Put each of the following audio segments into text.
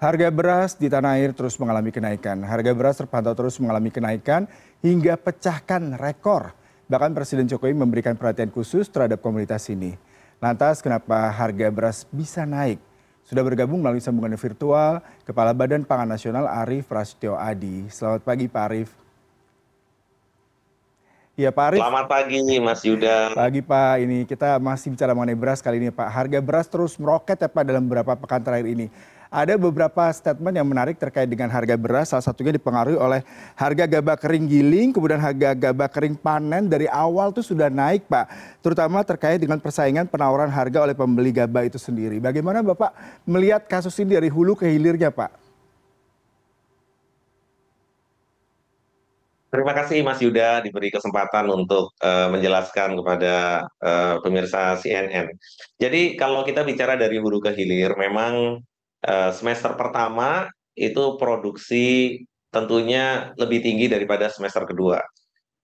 Harga beras di tanah air terus mengalami kenaikan. Harga beras terpantau terus mengalami kenaikan hingga pecahkan rekor. Bahkan Presiden Jokowi memberikan perhatian khusus terhadap komunitas ini. Lantas kenapa harga beras bisa naik? Sudah bergabung melalui sambungan virtual Kepala Badan Pangan Nasional Arief Prasetyo Adi. Selamat pagi Pak Arief. Ya Pak Arief. Selamat pagi Mas Yuda. Pagi Pak, ini kita masih bicara mengenai beras kali ini Pak. Harga beras terus meroket ya Pak dalam beberapa pekan terakhir ini ada beberapa statement yang menarik terkait dengan harga beras salah satunya dipengaruhi oleh harga gabah kering giling kemudian harga gabah kering panen dari awal itu sudah naik pak terutama terkait dengan persaingan penawaran harga oleh pembeli gabah itu sendiri bagaimana bapak melihat kasus ini dari hulu ke hilirnya pak Terima kasih Mas Yuda diberi kesempatan untuk uh, menjelaskan kepada uh, pemirsa CNN. Jadi kalau kita bicara dari hulu ke hilir, memang Eh, semester pertama itu produksi tentunya lebih tinggi daripada semester kedua.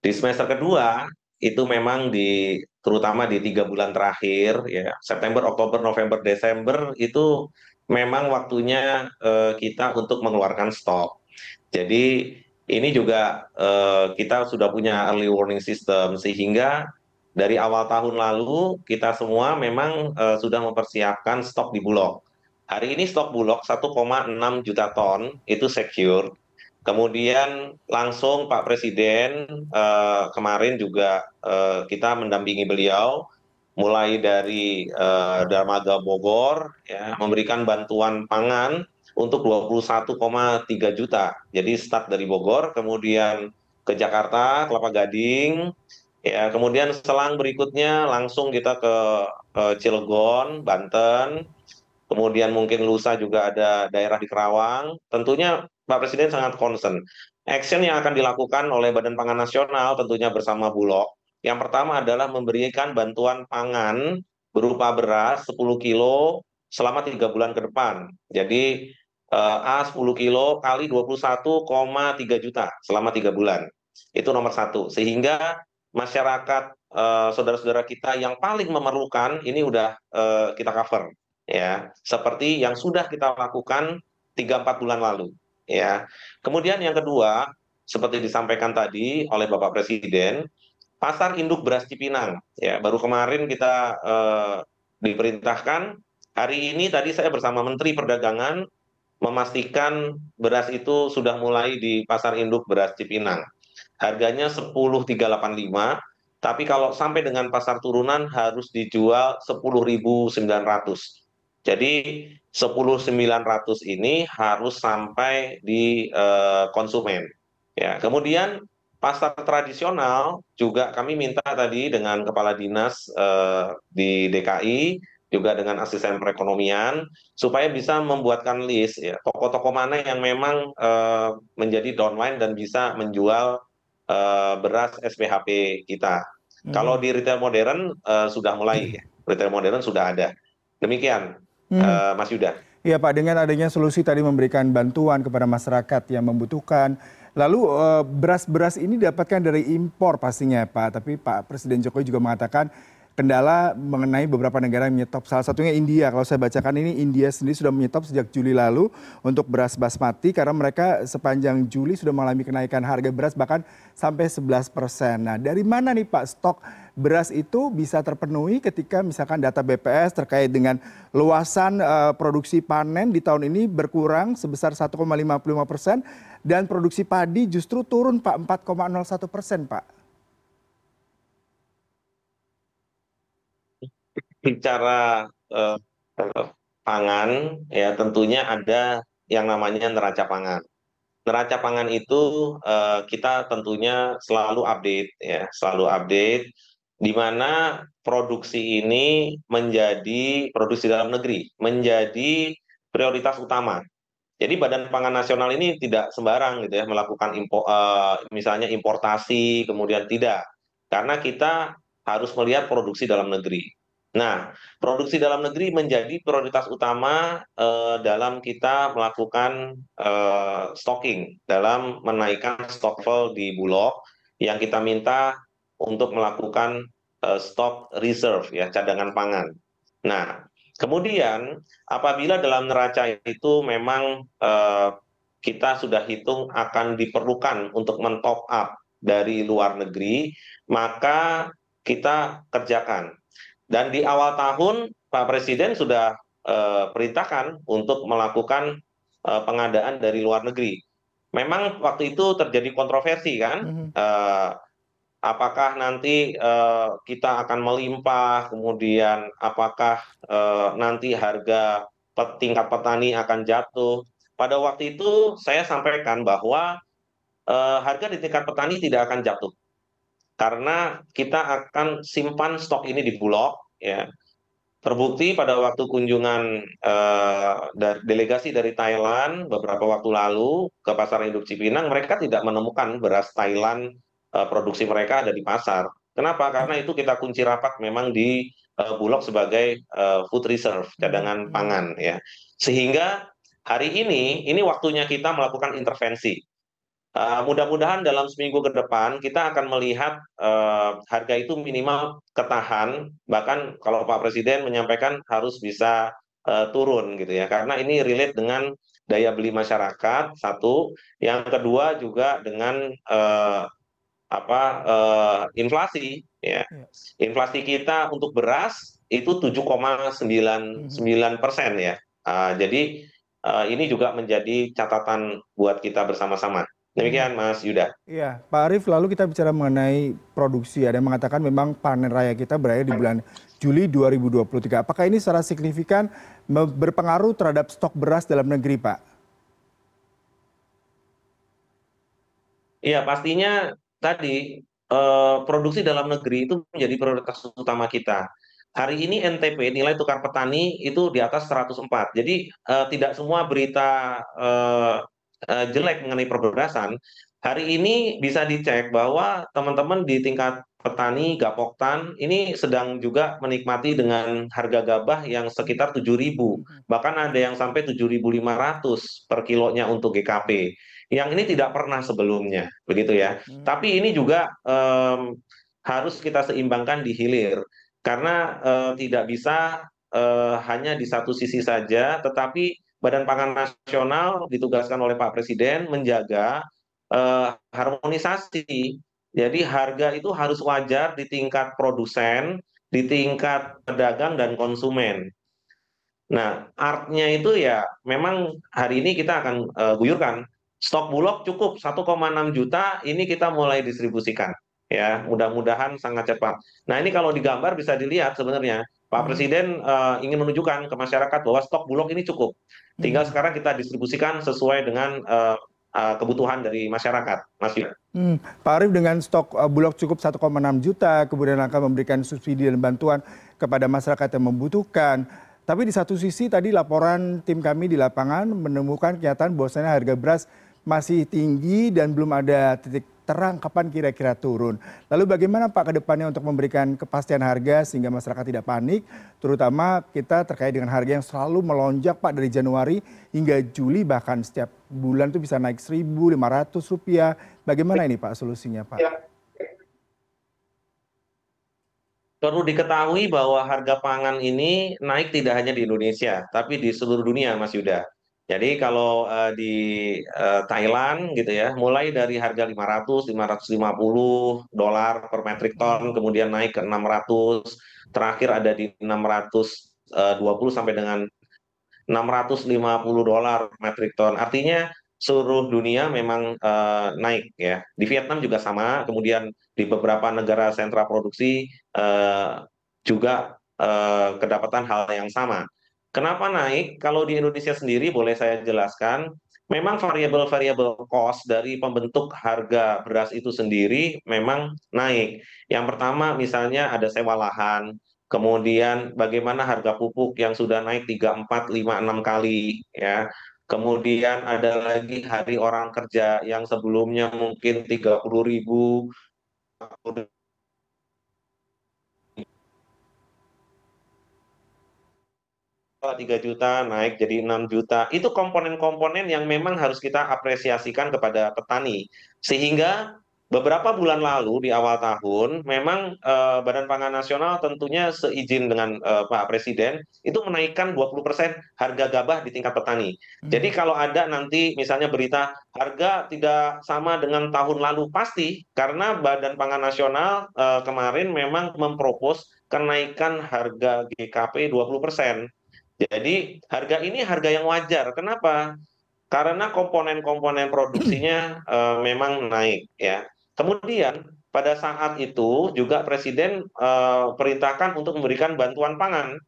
Di semester kedua itu memang di terutama di tiga bulan terakhir ya September, Oktober, November, Desember itu memang waktunya uh, kita untuk mengeluarkan stok. Jadi ini juga uh, kita sudah punya early warning system sehingga dari awal tahun lalu kita semua memang uh, sudah mempersiapkan stok di Bulog hari ini stok bulog 1,6 juta ton itu secure. Kemudian langsung Pak Presiden eh, kemarin juga eh, kita mendampingi beliau mulai dari eh, Darmaga Bogor ya memberikan bantuan pangan untuk 21,3 juta. Jadi start dari Bogor kemudian ke Jakarta, Kelapa Gading, ya kemudian selang berikutnya langsung kita ke eh, Cilegon, Banten, kemudian mungkin lusa juga ada daerah di Kerawang, tentunya Pak Presiden sangat concern. Action yang akan dilakukan oleh Badan Pangan Nasional tentunya bersama Bulog. Yang pertama adalah memberikan bantuan pangan berupa beras 10 kilo selama tiga bulan ke depan. Jadi eh, A 10 kilo kali 21,3 juta selama tiga bulan. Itu nomor satu. Sehingga masyarakat eh, saudara-saudara kita yang paling memerlukan ini udah eh, kita cover ya seperti yang sudah kita lakukan tiga empat bulan lalu ya kemudian yang kedua seperti disampaikan tadi oleh Bapak Presiden pasar induk beras Cipinang ya baru kemarin kita eh, diperintahkan hari ini tadi saya bersama Menteri Perdagangan memastikan beras itu sudah mulai di pasar induk beras Cipinang harganya 10.385 tapi kalau sampai dengan pasar turunan harus dijual 10.900 jadi 10.900 ini harus sampai di uh, konsumen. Ya, kemudian pasar tradisional juga kami minta tadi dengan kepala dinas uh, di DKI juga dengan asisten perekonomian supaya bisa membuatkan list ya toko-toko mana yang memang uh, menjadi downline dan bisa menjual uh, beras SPHP kita. Hmm. Kalau di retail modern uh, sudah mulai, hmm. retail modern sudah ada. Demikian hmm. uh, Mas Yuda. Iya Pak, dengan adanya solusi tadi memberikan bantuan kepada masyarakat yang membutuhkan, lalu beras-beras ini didapatkan dari impor pastinya Pak, tapi Pak Presiden Jokowi juga mengatakan kendala mengenai beberapa negara yang menyetop. Salah satunya India. Kalau saya bacakan ini India sendiri sudah menyetop sejak Juli lalu untuk beras basmati karena mereka sepanjang Juli sudah mengalami kenaikan harga beras bahkan sampai 11 persen. Nah dari mana nih Pak stok beras itu bisa terpenuhi ketika misalkan data BPS terkait dengan luasan uh, produksi panen di tahun ini berkurang sebesar 1,55 persen dan produksi padi justru turun Pak 4,01 persen Pak. Bicara eh, pangan ya tentunya ada yang namanya neraca pangan. Neraca pangan itu eh, kita tentunya selalu update ya, selalu update di mana produksi ini menjadi produksi dalam negeri, menjadi prioritas utama. Jadi Badan Pangan Nasional ini tidak sembarang gitu ya melakukan impo, uh, misalnya importasi kemudian tidak, karena kita harus melihat produksi dalam negeri. Nah, produksi dalam negeri menjadi prioritas utama uh, dalam kita melakukan uh, stocking, dalam menaikkan stok full di Bulog yang kita minta untuk melakukan uh, stok reserve ya cadangan pangan. Nah, kemudian apabila dalam neraca itu memang eh, kita sudah hitung akan diperlukan untuk men-top up dari luar negeri, maka kita kerjakan. Dan di awal tahun Pak Presiden sudah eh, perintahkan untuk melakukan eh, pengadaan dari luar negeri. Memang waktu itu terjadi kontroversi kan, -hmm. eh, apakah nanti eh, kita akan melimpah, kemudian apakah eh, nanti harga tingkat petani akan jatuh. Pada waktu itu saya sampaikan bahwa eh, harga di tingkat petani tidak akan jatuh karena kita akan simpan stok ini di Bulog ya. Terbukti pada waktu kunjungan uh, delegasi dari Thailand beberapa waktu lalu ke pasar induk Cipinang mereka tidak menemukan beras Thailand uh, produksi mereka ada di pasar. Kenapa? Karena itu kita kunci rapat memang di uh, Bulog sebagai uh, food reserve cadangan pangan ya. Sehingga hari ini ini waktunya kita melakukan intervensi Uh, mudah-mudahan dalam seminggu ke depan kita akan melihat uh, harga itu minimal ketahan, bahkan kalau Pak Presiden menyampaikan harus bisa uh, turun gitu ya, karena ini relate dengan daya beli masyarakat satu, yang kedua juga dengan uh, apa uh, inflasi ya, iya. inflasi kita untuk beras itu 7,99 persen ya, uh, jadi uh, ini juga menjadi catatan buat kita bersama-sama. Demikian Mas Yuda. Iya, Pak Arief, lalu kita bicara mengenai produksi. Ada yang mengatakan memang panen raya kita berakhir di bulan Juli 2023. Apakah ini secara signifikan berpengaruh terhadap stok beras dalam negeri, Pak? Iya, pastinya tadi eh, produksi dalam negeri itu menjadi prioritas utama kita. Hari ini NTP nilai tukar petani itu di atas 104. Jadi eh, tidak semua berita eh, jelek mengenai perberasan, hari ini bisa dicek bahwa teman-teman di tingkat petani Gapoktan ini sedang juga menikmati dengan harga gabah yang sekitar 7.000, hmm. bahkan ada yang sampai 7.500 per kilonya untuk GKP. Yang ini tidak pernah sebelumnya, begitu ya. Hmm. Tapi ini juga um, harus kita seimbangkan di hilir, karena uh, tidak bisa uh, hanya di satu sisi saja, tetapi Badan Pangan Nasional ditugaskan oleh Pak Presiden menjaga eh, harmonisasi. Jadi harga itu harus wajar di tingkat produsen, di tingkat pedagang dan konsumen. Nah, artnya itu ya memang hari ini kita akan uh, guyurkan stok bulog cukup 1,6 juta ini kita mulai distribusikan ya mudah-mudahan sangat cepat. Nah ini kalau digambar bisa dilihat sebenarnya Pak hmm. Presiden uh, ingin menunjukkan ke masyarakat bahwa stok bulog ini cukup. Tinggal hmm. sekarang kita distribusikan sesuai dengan uh, uh, kebutuhan dari masyarakat, Mas. Hmm. Pak Arief dengan stok uh, bulog cukup 1,6 juta, kemudian akan memberikan subsidi dan bantuan kepada masyarakat yang membutuhkan. Tapi di satu sisi tadi laporan tim kami di lapangan menemukan kenyataan bahwasanya harga beras masih tinggi dan belum ada titik terang kapan kira-kira turun. Lalu bagaimana Pak ke depannya untuk memberikan kepastian harga sehingga masyarakat tidak panik, terutama kita terkait dengan harga yang selalu melonjak Pak dari Januari hingga Juli bahkan setiap bulan itu bisa naik Rp1.500. Bagaimana ini Pak solusinya Pak? Ya. Perlu diketahui bahwa harga pangan ini naik tidak hanya di Indonesia, tapi di seluruh dunia Mas Yuda. Jadi kalau uh, di uh, Thailand gitu ya, mulai dari harga 500, 550 dolar per metric ton, kemudian naik ke 600, terakhir ada di 620 eh, sampai dengan 650 dolar per metric ton. Artinya seluruh dunia memang uh, naik ya. Di Vietnam juga sama, kemudian di beberapa negara sentra produksi uh, juga uh, kedapatan hal yang sama. Kenapa naik? Kalau di Indonesia sendiri boleh saya jelaskan, memang variabel-variabel cost dari pembentuk harga beras itu sendiri memang naik. Yang pertama misalnya ada sewa lahan, kemudian bagaimana harga pupuk yang sudah naik 3, 4, 5, 6 kali ya. Kemudian ada lagi hari orang kerja yang sebelumnya mungkin 30 ribu, tiga juta naik jadi enam juta itu komponen-komponen yang memang harus kita apresiasikan kepada petani sehingga beberapa bulan lalu di awal tahun memang eh, Badan Pangan Nasional tentunya seizin dengan eh, Pak Presiden itu menaikkan 20% harga gabah di tingkat petani. Jadi Hmm. kalau ada nanti misalnya berita harga tidak sama dengan tahun lalu pasti karena Badan Pangan Nasional eh, kemarin memang mempropos kenaikan harga GKP 20%. Jadi harga ini harga yang wajar. Kenapa? Karena komponen-komponen produksinya eh, memang naik ya. Kemudian pada saat itu juga Presiden eh, perintahkan untuk memberikan bantuan pangan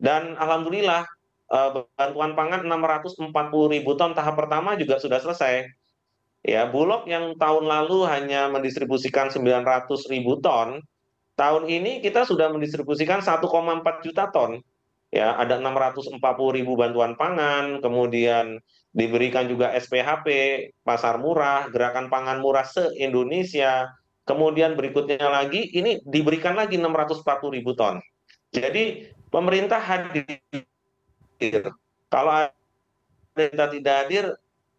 dan alhamdulillah eh, bantuan pangan 640 ribu ton tahap pertama juga sudah selesai. Ya, Bulog yang tahun lalu hanya mendistribusikan 900 ribu ton, tahun ini kita sudah mendistribusikan 1,4 juta ton. Ya, ada 640 ribu bantuan pangan, kemudian diberikan juga SPHP, pasar murah, gerakan pangan murah se-Indonesia. Kemudian berikutnya lagi, ini diberikan lagi 640 ribu ton. Jadi pemerintah hadir. Kalau pemerintah tidak hadir,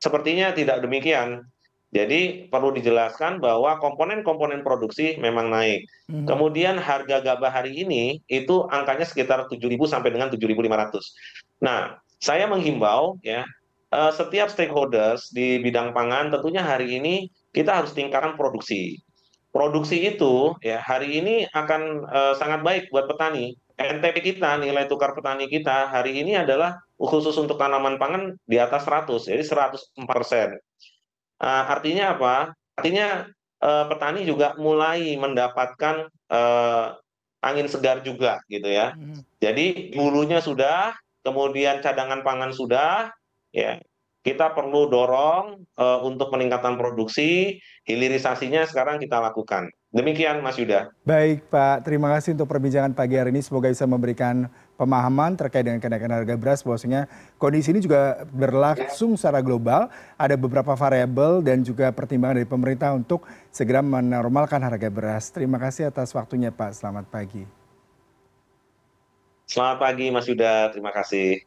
sepertinya tidak demikian. Jadi perlu dijelaskan bahwa komponen-komponen produksi memang naik. Mhm. Kemudian harga gabah hari ini itu angkanya sekitar 7.000 sampai dengan 7.500. Nah, saya menghimbau ya eh, setiap stakeholders di bidang pangan tentunya hari ini kita harus tingkatkan produksi. Produksi itu ya hari ini akan eh, sangat baik buat petani. NTP kita, nilai tukar petani kita hari ini adalah khusus untuk tanaman pangan di atas 100, jadi 104 persen. Eh, artinya apa? Artinya eh, petani juga mulai mendapatkan eh, angin segar juga gitu ya. Mhm. Jadi hulunya sudah, kemudian cadangan pangan sudah, ya kita perlu dorong eh, untuk peningkatan produksi, hilirisasinya sekarang kita lakukan. Demikian Mas Yuda. Baik Pak, terima kasih untuk perbincangan pagi hari ini. Semoga bisa memberikan pemahaman terkait dengan kenaikan harga beras. Bahwasanya kondisi ini juga berlangsung secara global. Ada beberapa variabel dan juga pertimbangan dari pemerintah untuk segera menormalkan harga beras. Terima kasih atas waktunya Pak. Selamat pagi. Selamat pagi Mas Yuda, terima kasih.